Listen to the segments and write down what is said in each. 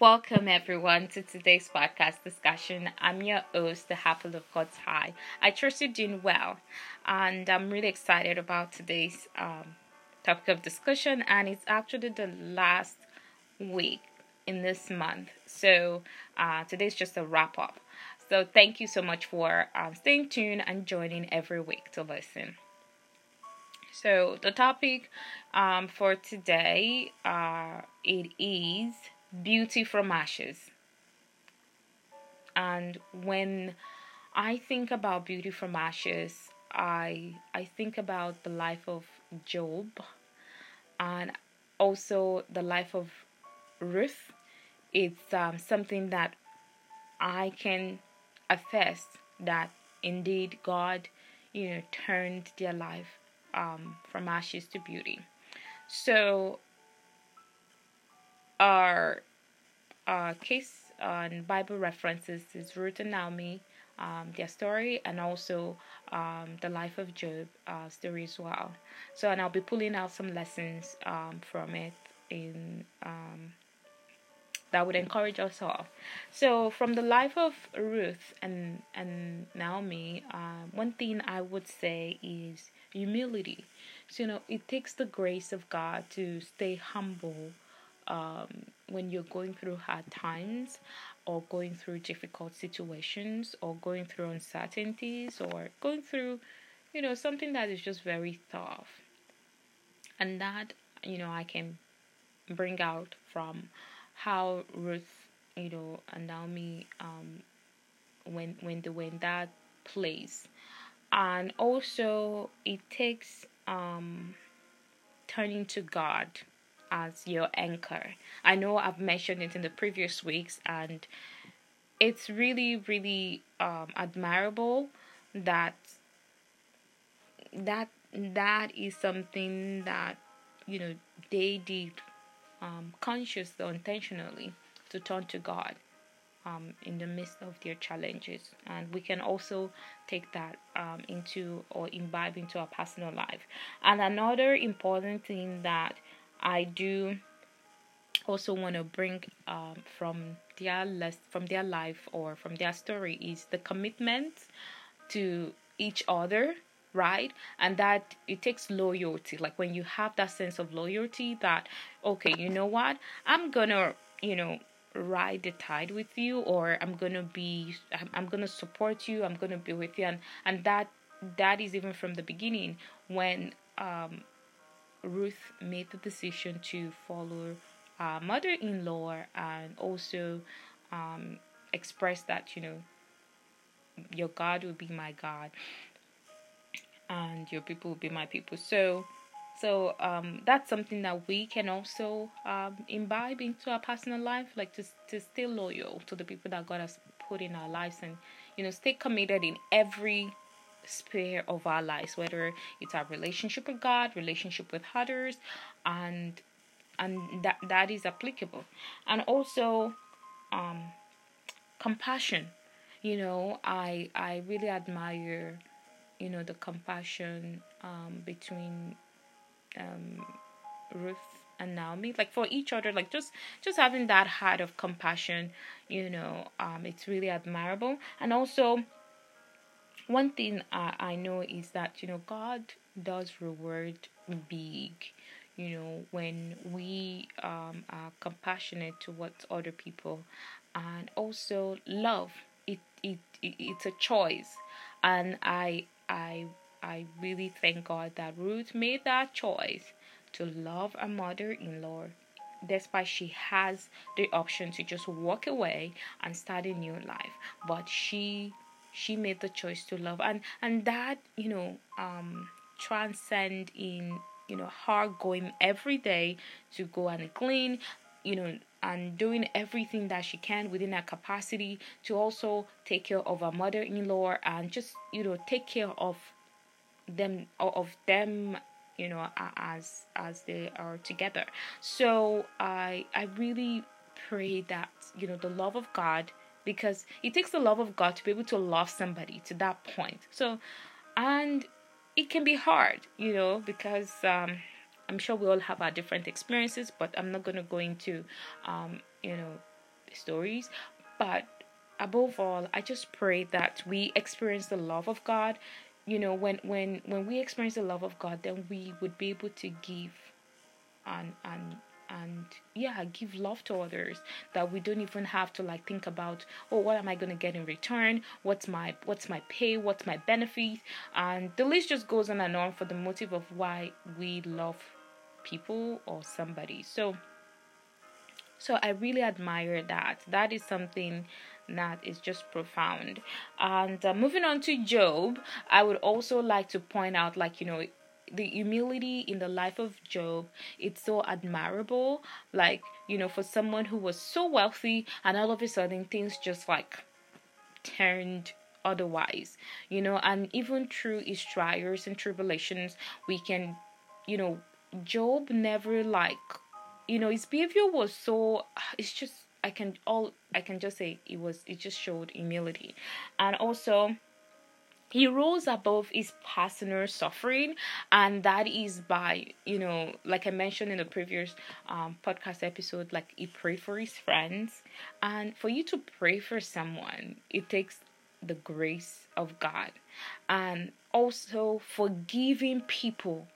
Welcome, everyone, to today's podcast discussion. I'm your host, the Apple of God's Eye. I trust you're doing well, and I'm really excited about today's um, topic of discussion. And it's actually the last week in this month, so uh, today's just a wrap up. So, thank you so much for um, staying tuned and joining every week to listen. So, the topic um, for today uh, it is beauty from ashes. And when I think about beauty from ashes, I I think about the life of Job and also the life of Ruth. It's um, something that I can attest that indeed God, you know, turned their life um, from ashes to beauty. So our uh, case and Bible references is Ruth and Naomi, um, their story, and also um, the life of Job uh, story as well. So, and I'll be pulling out some lessons um, from it in um, that would encourage us all. So, from the life of Ruth and and Naomi, uh, one thing I would say is humility. So, you know, it takes the grace of God to stay humble um, when you're going through hard times or going through difficult situations or going through uncertainties or going through you know something that is just very tough. And that you know i can bring out from how ruth you know and naomi um when when they in that place. And also it takes um turning to god as your anchor. I know I've mentioned it in the previous weeks, and it's really, really um, admirable that that that is something that you know they did um, consciously or intentionally to turn to God um, in the midst of their challenges, and we can also take that um, into or imbibe into our personal life. And another important thing that I do also want to bring um, from their list, from their life or from their story is the commitment to each other right? And that it takes loyalty like when you have that sense of loyalty that okay you know what? I'm gonna you know ride the tide with you or i'm gonna be i'm, I'm gonna support you i'm gonna be with you. And and that that is even from the beginning when um Ruth made the decision to follow her mother in law and also um, express that, you know, your God will be my God and your people will be my people. So, so um, that's something that we can also um, imbibe into our personal life, like to to stay loyal to the people that God has put in our lives, and you know, stay committed in every sphere of our lives, whether it's our relationship with God, relationship with others, and and that that is applicable. And also um compassion. You know, I I really admire, you know, the compassion um between um Ruth and Naomi like for each other like just just having that heart of compassion you know um it's really admirable and also one thing I, I know is that you know God does reward big you know when we um, are compassionate towards other people and also love. It, it, it it's a choice. And I I I really thank God that Ruth made that choice to love a mother-in-law despite she has the option to just walk away and start a new life. But she she made the choice to love. And and that you know um transcend in you know her going every day to go and clean you know and doing everything that she can within her capacity to also take care of her mother-in-law and just you know take care of them of them you know as as they are together. So i i really pray that you know the love of god because it takes the love of God to be able to love somebody to that point. So, and it can be hard, you know, because um, I'm sure we all have our different experiences, but I'm not going to go into, um, you know, stories, but above all, I just pray that we experience the love of God. You know, when when when we experience the love of God, then we would be able to give and and and yeah give love to others that we don't even have to like think about oh what am i going to get in return? What's my what's my pay? What's my benefit and the list just goes on and on for the motive of why we love people or somebody. So so i really admire that. That is something that is just profound. And uh, moving on to job i would also like to point out like you know the humility in the life of Job, it's so admirable. Like, you know, for someone who was so wealthy and all of a sudden things just like turned otherwise, you know, and even through his trials and tribulations, we can, you know, Job never like, you know, his behavior was so, it's just, I can all, I can just say it was, it just showed humility. And also, he rose above his personal suffering and that is by you know like i mentioned in the previous um, podcast episode like he prayed for his friends and for you to pray for someone it takes the grace of god and also forgiving people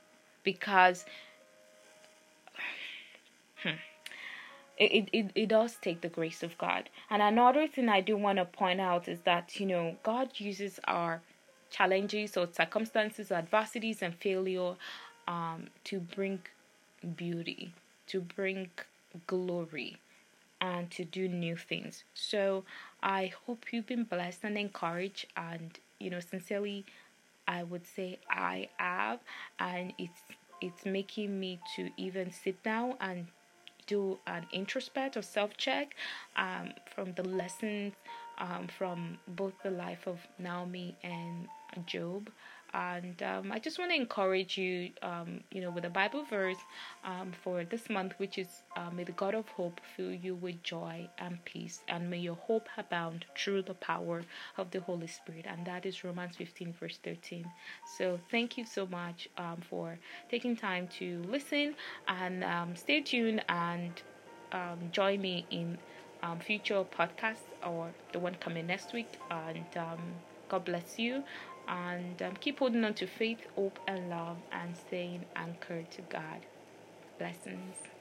because hmm, it, it, it does take the grace of God. And another thing I do want to point out is that, you know, God uses our challenges or circumstances, adversities, and failure um, to bring beauty, to bring glory, and to do new things. So I hope you've been blessed and encouraged, and you know, sincerely, I would say I have, and it's it's making me to even sit down and do an introspect or self check um, from the lessons um, from both the life of Naomi and Job. And um, I just want to encourage you, um, you know, with a Bible verse um, for this month, which is uh, May the God of hope fill you with joy and peace, and may your hope abound through the power of the Holy Spirit. And that is Romans 15, verse 13. So thank you so much um, for taking time to listen and um, stay tuned and um, join me in future podcasts or the one coming next week. And God bless you and um, keep holding on to faith, hope, and love, and staying anchored to God. Blessings.